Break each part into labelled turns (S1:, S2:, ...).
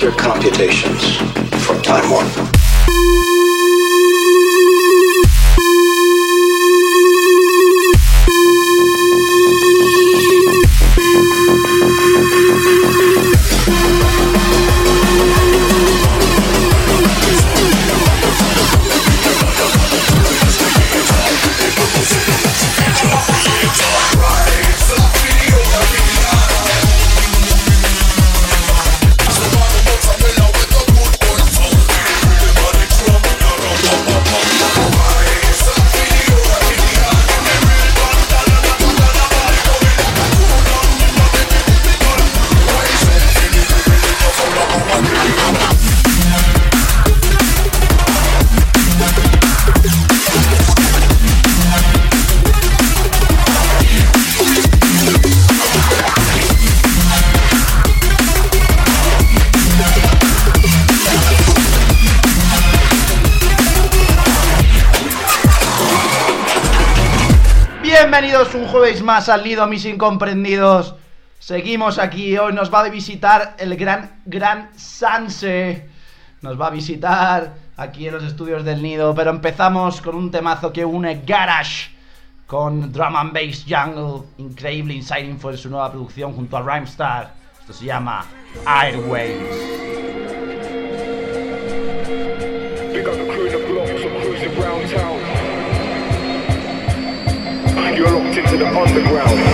S1: Your computations for time warp.
S2: Un jueves más al Nido, mis incomprendidos. Seguimos aquí, hoy nos va a visitar el gran, gran Sanse. Nos va a visitar aquí en los estudios del Nido, pero empezamos con un temazo que une Garage con Drum and Bass Jungle, increíble Inside Info en su nueva producción junto a Rhymestar. Esto se llama Airways.
S3: on the ground.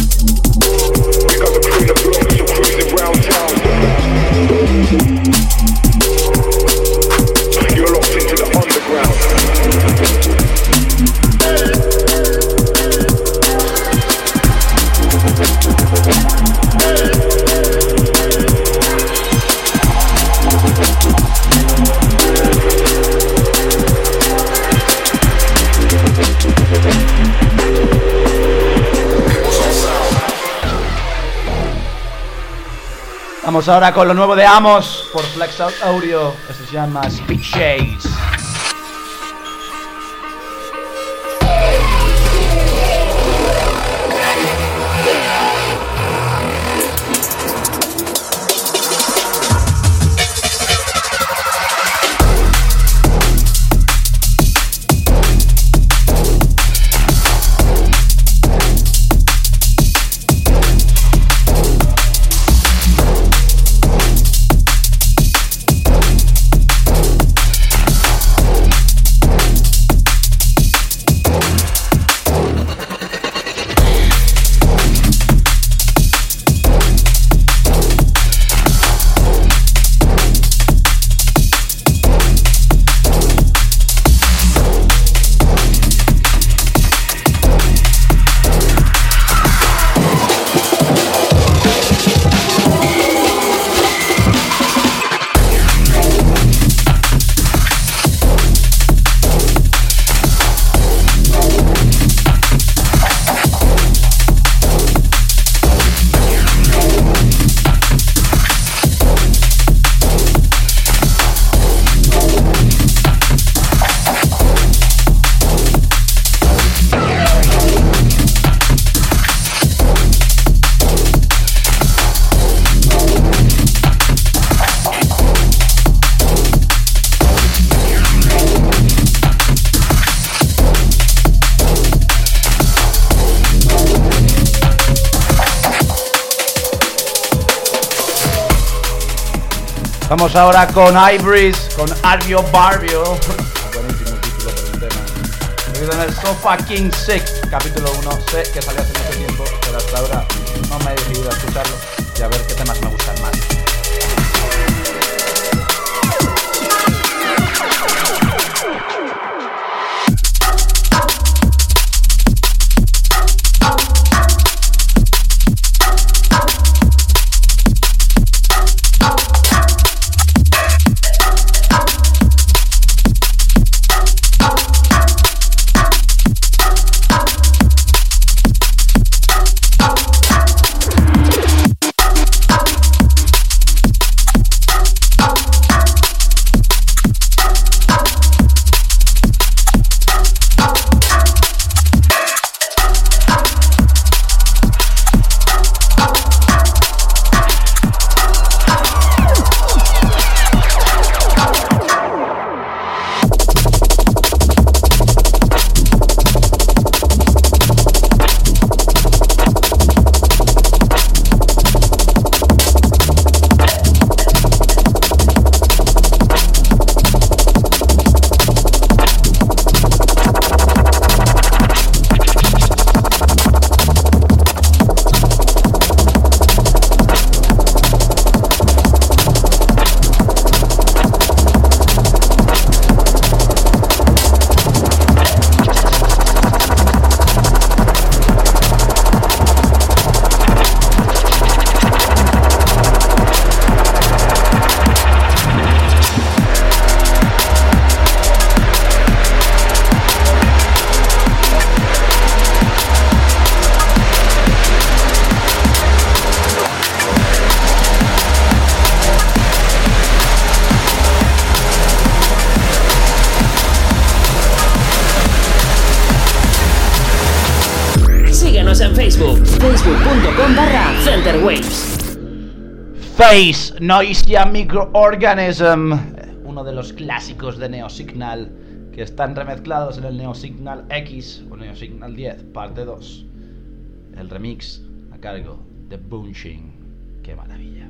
S2: Vamos ahora con lo nuevo de Amos por Flex Out Audio. Esto se llama Speed Shades. Vamos ahora con Ibris, con Arbio Barbio. Buenísimo título por el tema. En el So Fucking Sick, capítulo 1. Sé que salió hace Face Noisia Microorganism, uno de los clásicos de Neosignal que están remezclados en el Neosignal X o Neosignal 10, parte 2. El remix a cargo de Bunching. Qué maravilla.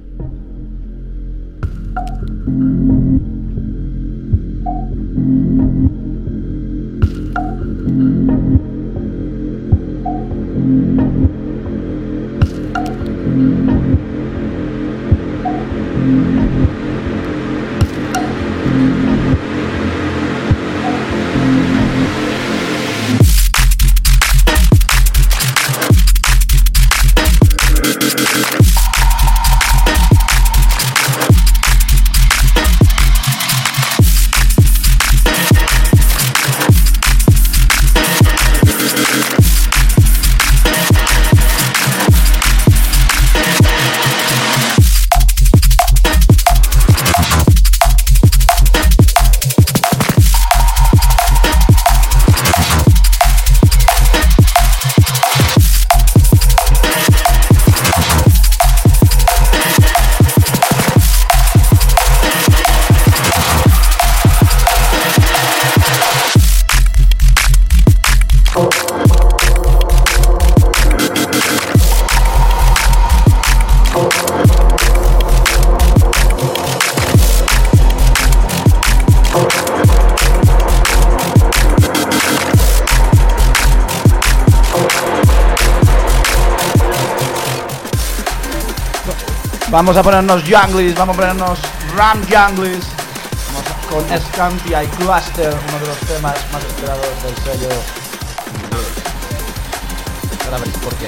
S2: Vamos a ponernos Junglis, vamos a ponernos Ram Junglis. Vamos a- con Scantia y Cluster, uno de los temas más esperados del sello. Ahora veréis por qué.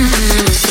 S4: It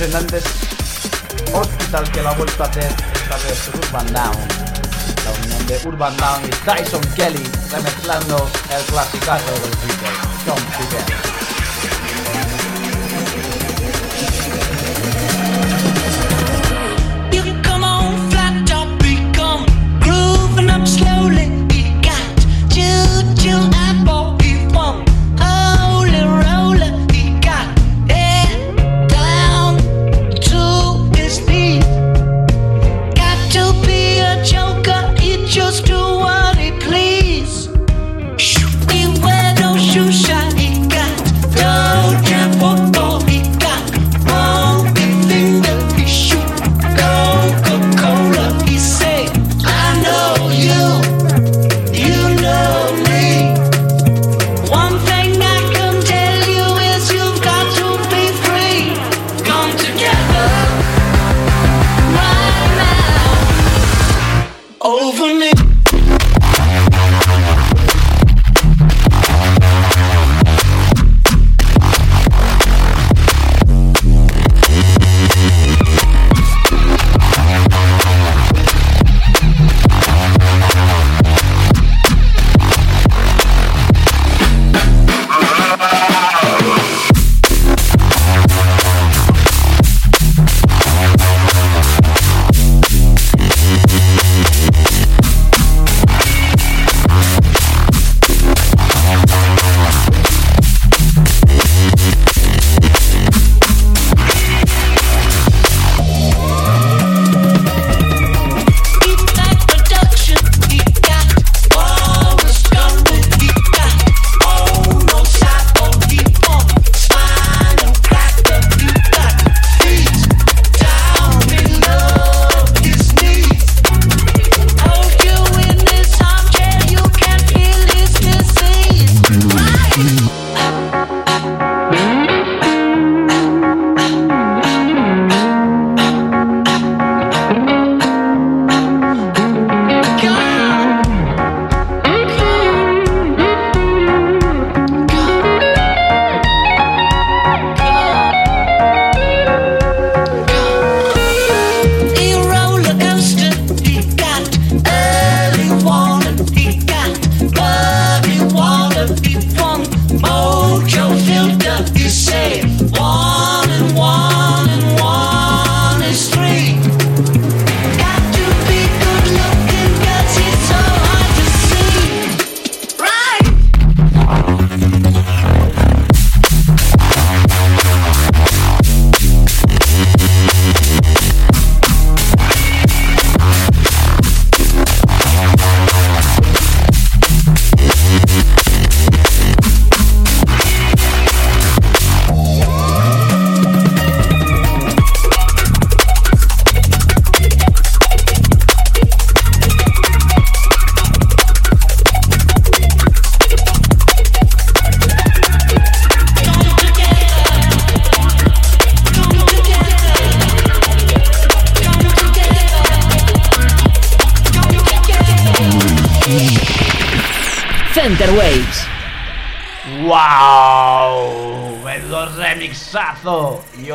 S5: representantes Hospital que la ha vuelto a hacer esta vez Urban Down. La unión de Urban Down y Tyson Kelly remezclando el clasicazo del Twitter, John Peter.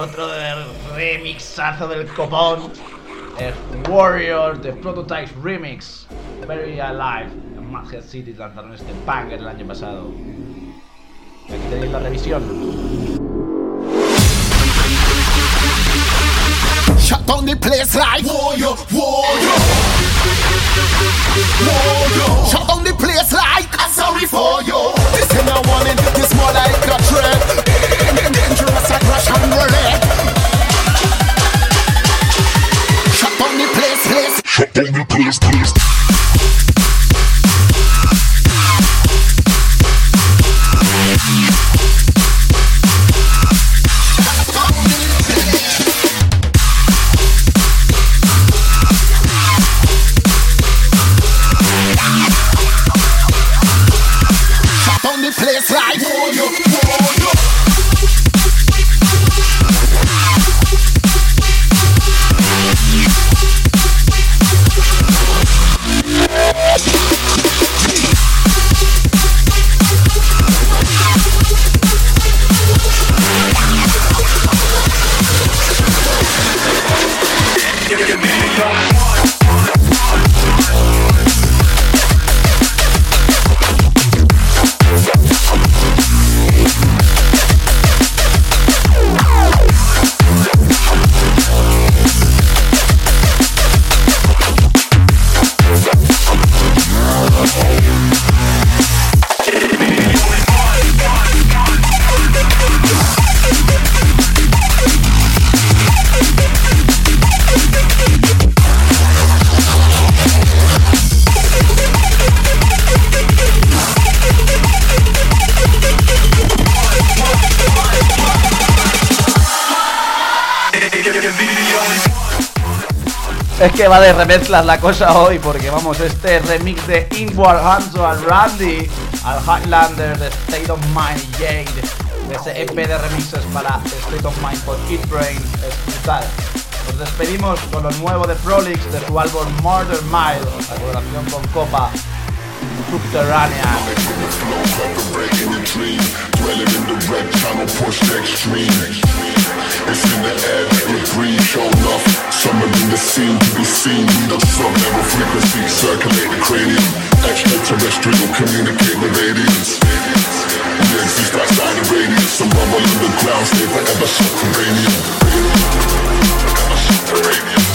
S5: otro remixazo del copón. Es Warrior de Prototype Remix, Very Alive, en Madhead City lanzaron este banger el año pasado. Aquí tenéis la revisión.
S6: shut down the place like warrior, warrior. Warrior, shut down the place like I'm sorry for you. This ain't a warning, this more like a threat. Shut down the place,
S2: please. Va de remezclas la cosa hoy, porque vamos, este remix de Inward Hanzo al Randy, al Highlander de State of Mind Jade, de ese EP de remixes para State of Mind por Kid Brain, es brutal. Nos despedimos con lo nuevo de Prolix de su álbum Murder Mile, la colaboración con Copa
S7: extreme. It's in the air we breathe, show enough. Summer in the scene to be seen. We the sub-level frequency, circulate the cranium. Extraterrestrial, communicate with aliens. We exist outside the radius, some rumble underground, stay forever subterranean. Forever subterranean.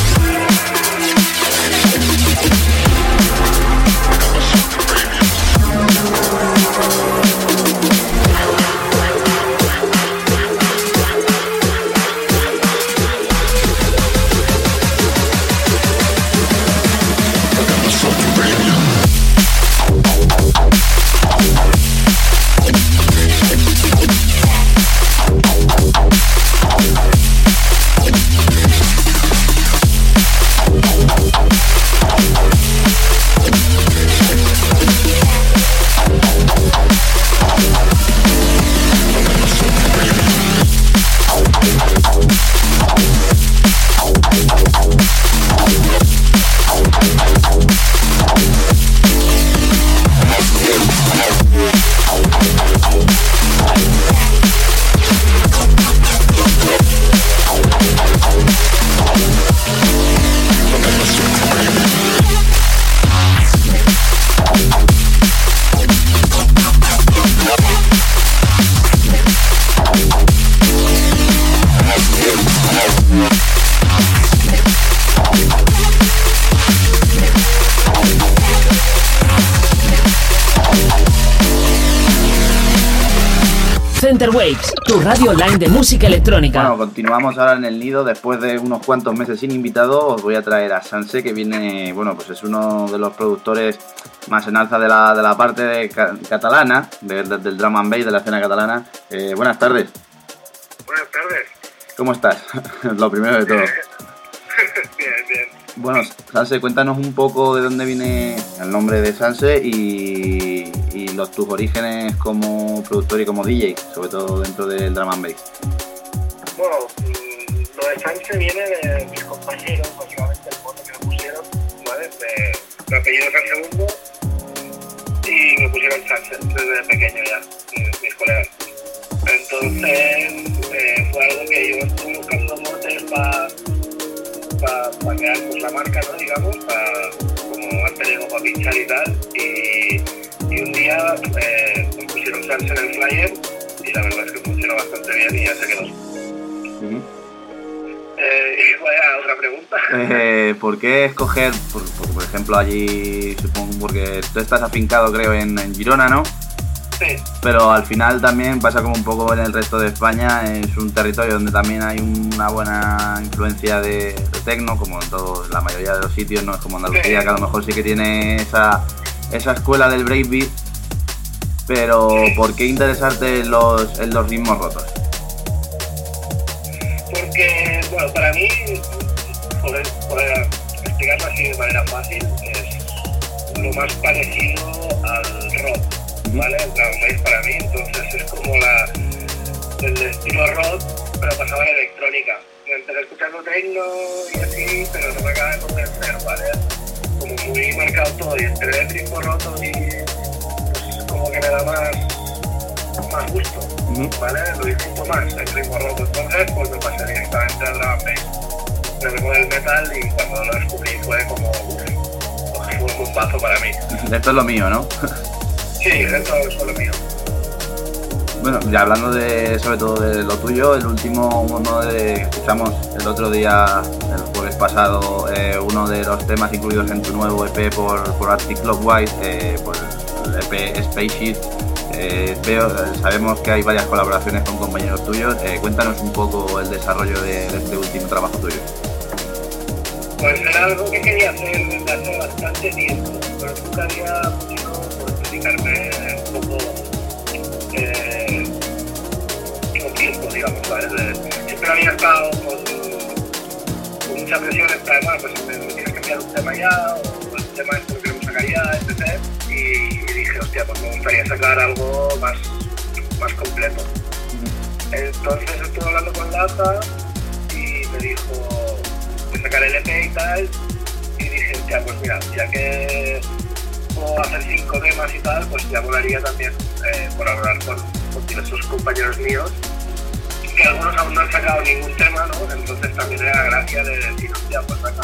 S8: Radio online de música electrónica.
S9: Bueno, continuamos ahora en el nido. Después de unos cuantos meses sin invitado, os voy a traer a Sanse, que viene, bueno, pues es uno de los productores más en alza de la, de la parte de ca- catalana, de- de- del drum and bass de la escena catalana. Eh, buenas tardes,
S10: Buenas tardes.
S9: ¿cómo estás? Lo primero de todo.
S10: bien, bien.
S9: Bueno, Sanse, cuéntanos un poco de dónde viene el nombre de Sanse y, y los, tus orígenes como productor y como DJ, sobre todo dentro del drum and bass.
S10: Bueno, mm, lo de Sánchez viene de mis compañeros, básicamente el mote que me pusieron, ¿vale? Mi apellido el segundo y me pusieron Sánchez desde pequeño ya, mis, colegas. Entonces eh, fue algo que yo estuve buscando motes para pa, crear pues, la marca, ¿no? Digamos, para como ego para pinchar y tal. Y, y un día eh, pusieron Sánchez en el flyer y la verdad es que funcionó bastante bien y ya se quedó.
S9: Ujú.
S10: Eh, y vaya, otra pregunta.
S9: Eh, ¿Por qué escoger, por, por- por ejemplo, allí, supongo, porque tú estás afincado, creo, en, en Girona, ¿no?
S10: Sí,
S9: Pero al final también pasa como un poco en el resto de España, es un territorio donde también hay una buena influencia de, de tecno, como en todo, la mayoría de los sitios, no es como Andalucía,
S10: Sí.
S9: que a lo mejor sí que tiene esa, esa escuela del breakbeat, pero ¿por qué interesarte en los, en los ritmos rotos?
S10: porque, bueno, para mí, por, por explicarlo así de manera fácil, es lo más parecido al rock, ¿vale? Para mí, entonces es como la, el estilo rock, pero pasado a la electrónica. Yo empecé escuchando techno y así, pero no me acaba de convencer, ¿vale? Muy marcado todo, y entre el ritmo roto y pues, como que me da más, más gusto. ¿vale? Lo disfruto más, el ritmo roto. Entonces, pues me pasé directamente al drum bass. Me vengo del metal y cuando lo descubrí fue como, uf, fue un bombazo para mí.
S9: Esto es lo mío, ¿no?
S10: Sí, esto es lo mío.
S9: Bueno, ya hablando de, sobre todo de lo tuyo, el último uno de que escuchamos el otro día, el pasado, eh, uno de los temas incluidos en tu nuevo EP por, Arctic Clockwise, eh, por el EP Spaceship. Eh, veo, eh, sabemos que hay varias colaboraciones con compañeros tuyos. Eh, cuéntanos un poco el desarrollo de, este último trabajo tuyo.
S10: Pues era algo que quería hacer desde hace bastante tiempo, pero nunca había podido pues, dedicarme un poco eh, con tiempo, digamos. De- Siempre había estado mucha presión plan, bueno, pues me tienes que enviar un tema ya, o el tema este lo queremos sacar ya, etc. Y, dije, hostia, pues me gustaría sacar algo más, más completo. Entonces estuve hablando con Laza y me dijo que sacar el EP y tal. Y dije, hostia, pues mira, ya que puedo hacer cinco temas y tal, pues ya molaría también eh, colaborar con, con diversos compañeros míos que algunos aún no han sacado ningún tema, ¿no? Entonces también era gracia de decir, hostia, pues venga,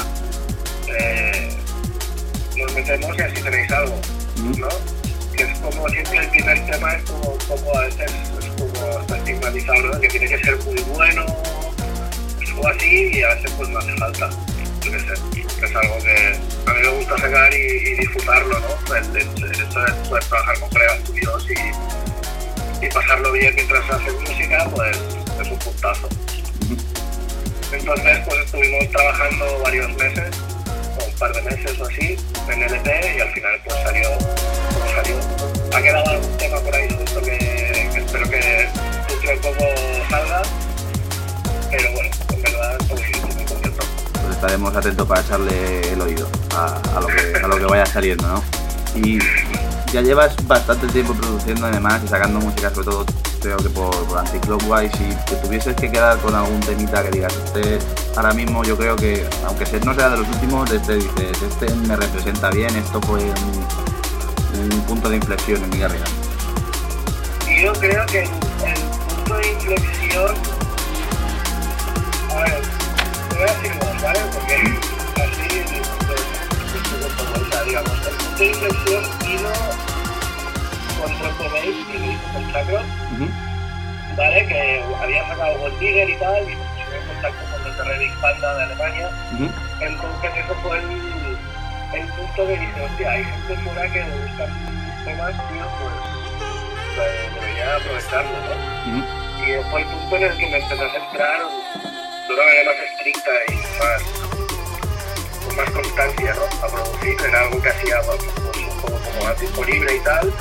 S10: eh, nos metemos y así tenéis algo, ¿no? Que es como siempre el primer tema es como un poco a veces es como está estigmatizado, ¿no? Que tiene que ser muy bueno o así y a veces pues no hace falta. Yo qué sé, es algo que a mí me gusta sacar y, y disfrutarlo, ¿no? El, el- el hecho de poder trabajar con colegas tuyos y, y pasarlo bien mientras haces música, pues es un puntazo. Entonces, pues estuvimos trabajando varios meses, un par de meses o así, en el EP y al final pues salió. Ha quedado algún tema por ahí justo que, que espero que dentro de poco salga, pero bueno, en verdad estoy muy contento.
S9: Pues estaremos atentos para echarle el oído a, a lo, que, a lo que vaya saliendo, ¿no? Y ya llevas bastante tiempo produciendo además y sacando música, sobre todo creo que por, por Anticlockwise, y te tuvieses que quedar con algún temita que digas, este ahora mismo yo creo que, aunque no sea de los últimos, este dices, este me representa bien, esto fue un, un punto de inflexión en mi carrera.
S10: Yo creo que el, punto de inflexión. A ver, voy a decir ¿vale? Porque así. pues, pues, pues, digamos, el punto de inflexión vino Que había sacado Gold Digger y tal, y se en contacto con los de Redix Panda de Alemania. Entonces, eso fue el, el punto que dije, hostia, hay gente fuera que buscan temas, tío, pues. pues debería aprovecharlo, ¿no? Y fue el punto en el que me empecé a centrar de una manera más estricta y más con más constancia, ¿no? A producir en algo que hacía pues, un poco como a tiempo libre y tal.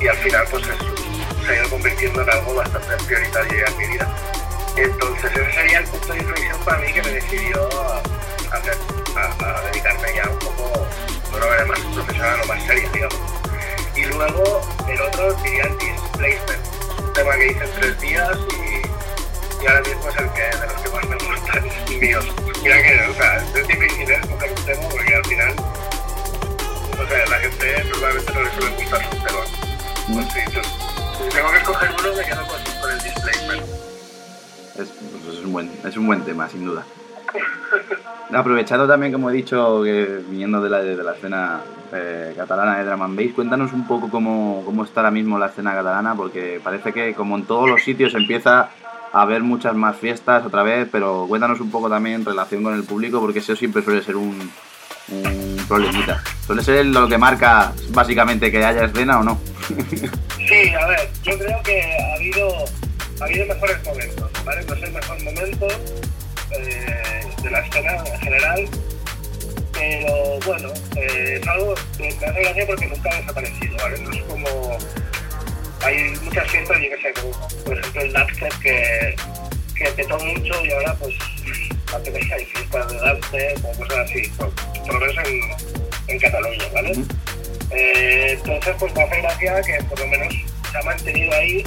S10: Y, al final pues es- se ha ido convirtiendo en algo bastante prioritario ya en mi vida. Entonces ese sería el punto de inflexión para mí que me decidió a, hacer- a- dedicarme ya un poco de una manera más profesional o más seria, digamos. Y luego el otro diría el displacement, un tema que hice en tres días y, ahora mismo es el que de los que más me gustan míos. Mira que, o sea, es difícil ¿eh? un tema porque al final, o sea, la gente normalmente no le suele gustar sus temas. Pues sí, yo- tengo que escoger uno me quedo con, con el displacement.
S9: Es, pues es un buen, es un buen tema, sin duda. Aprovechando también, como he dicho, que viniendo de la, de la escena eh, catalana de Drum and Bass, cuéntanos un poco cómo, cómo está ahora mismo la escena catalana, porque parece que como en todos los sitios empieza a haber muchas más fiestas otra vez, pero cuéntanos un poco también en relación con el público, porque eso siempre suele ser un, un problemita. Suele ser lo que marca básicamente que haya escena o no.
S10: Sí, a ver, yo creo que ha habido, ha habido mejores momentos, ¿vale? No es el mejor momento eh, de la escena en general, pero bueno, eh, es algo que me hace gracia porque nunca ha desaparecido, ¿vale? No es como... Hay muchas fiestas, yo que sé, como por ejemplo el dubstep que, que petó mucho y ahora pues hay fiestas de dubstep o cosas así, por, por menos en, en Cataluña, ¿vale? Eh, entonces, pues me hace gracia que por lo menos se ha mantenido ahí.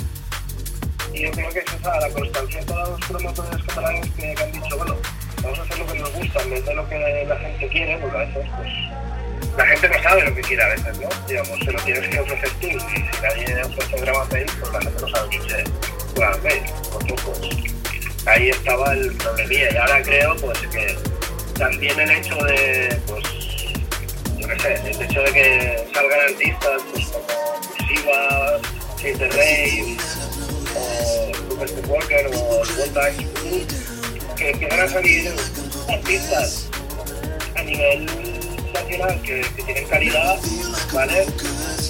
S10: Y yo creo que es esa la constancia de todos los promotores catalanes que, que han dicho, bueno, vamos a hacer lo que nos gusta en vez de lo que la gente quiere, porque a veces, pues, la gente no sabe lo que quiere a veces, ¿no? Digamos, se lo tienes que ofrecer tú. Y si nadie ofrece Drama Base, pues la gente no sabe Base. Porque, pues, ahí estaba el problemilla. Y ahora creo, pues, que también el hecho de, pues, yo qué sé, el hecho de que salgan artistas pues, como Cursiva, Chase Rey, o Lucas Walker o Voltage, que empiezan a salir artistas a nivel nacional que, tienen calidad, ¿vale?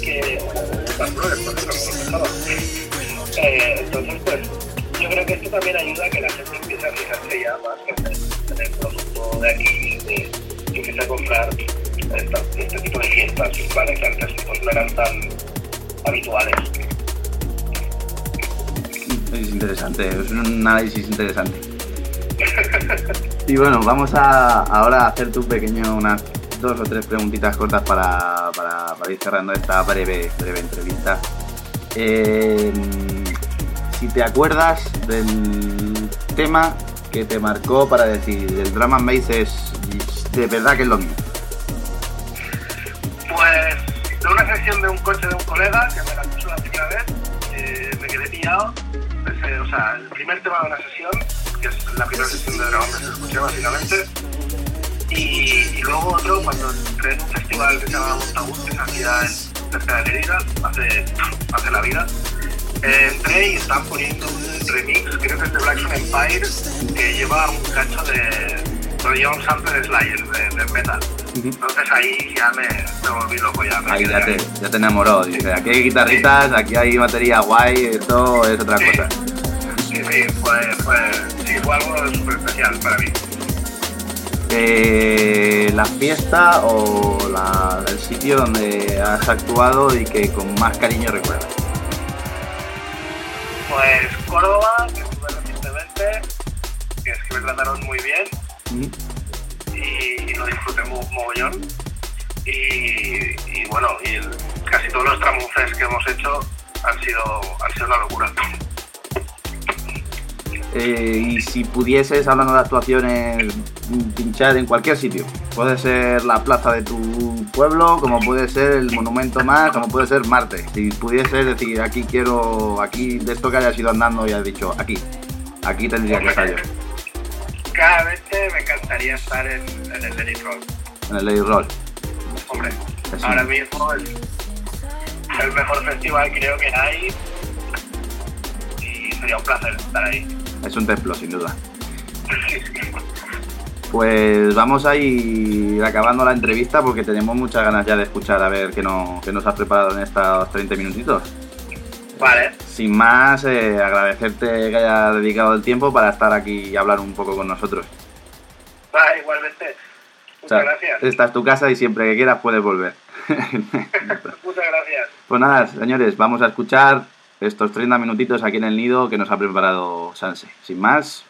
S10: Que. Eh, entonces, pues, yo creo que esto también ayuda a que la gente empiece a fijarse ya más en el, en producto de aquí de, y empiece a comprar este tipo de fiestas, ¿vale? Que antes pues, no eran tan habituales.
S9: Es interesante, es un análisis interesante. Y bueno, vamos a ahora a hacerte un pequeño, unas dos o tres preguntitas cortas para, para- para ir cerrando esta breve, breve entrevista. Eh, si te acuerdas del tema que te marcó para decir el drama and bass es de verdad que es lo mío.
S10: Pues de una sesión de un coche de un colega que me la puso la primera vez, eh, me quedé pillado. O sea, el primer tema de una sesión, que es la primera sesión de Dragon que escuché básicamente. Y, luego otro, cuando entré en un festival que se llama Montagut, que se hacía en cerca de Lérida, hace, hace la vida. Entré y estaban poniendo un remix, creo que es de Black Sun Empire, que lleva un cacho de. Pero lleva un sample de Slayer, de, de metal. Entonces ahí ya me, me volví loco, ya me
S9: Ahí ya te, ya te enamoró. Dice, aquí hay guitarritas, aquí hay batería guay, esto es otra
S10: Sí.
S9: cosa.
S10: Sí, sí, fue, fue, sí, fue algo súper especial para mí.
S9: Eh, la fiesta o la- el sitio donde has actuado y que con más cariño recuerdas.
S10: Pues Córdoba, que estuve recientemente, que es que me trataron muy bien y, y lo disfruté mu- mogollón. Y, bueno, y casi todos los tramuces que hemos hecho han sido, han sido una locura.
S9: Eh, y si pudieses, hablando de actuaciones, pinchar en cualquier sitio. Puede ser la plaza de tu pueblo, como puede ser el monumento más, como puede ser Marte. Si pudieses decir, aquí quiero, aquí de esto que hayas ido andando y has dicho, aquí, aquí tendría que estar yo,
S10: Cada vez me encantaría estar en, en el Lady Roll.
S9: en el Lady Roll.
S10: Hombre, ahora mismo es el mejor festival creo que hay y sería un placer estar ahí.
S9: Es un templo, sin duda. Pues vamos a ir acabando la entrevista porque tenemos muchas ganas ya de escuchar a ver qué, no- qué nos has preparado en estos 30 minutitos.
S10: Vale,
S9: Sin más, eh, agradecerte que hayas dedicado el tiempo para estar aquí y hablar un poco con nosotros.
S10: va, igualmente.
S9: O sea,
S10: Muchas gracias.
S9: esta es tu casa y siempre que quieras puedes volver.
S10: Muchas gracias.
S9: pues nada, señores, vamos a escuchar estos 30 minutitos aquí en el nido que nos ha preparado Sanse. Sin más,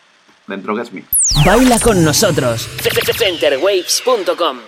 S9: dentro Guess Me.
S8: Baila con nosotros. Centerwaves.com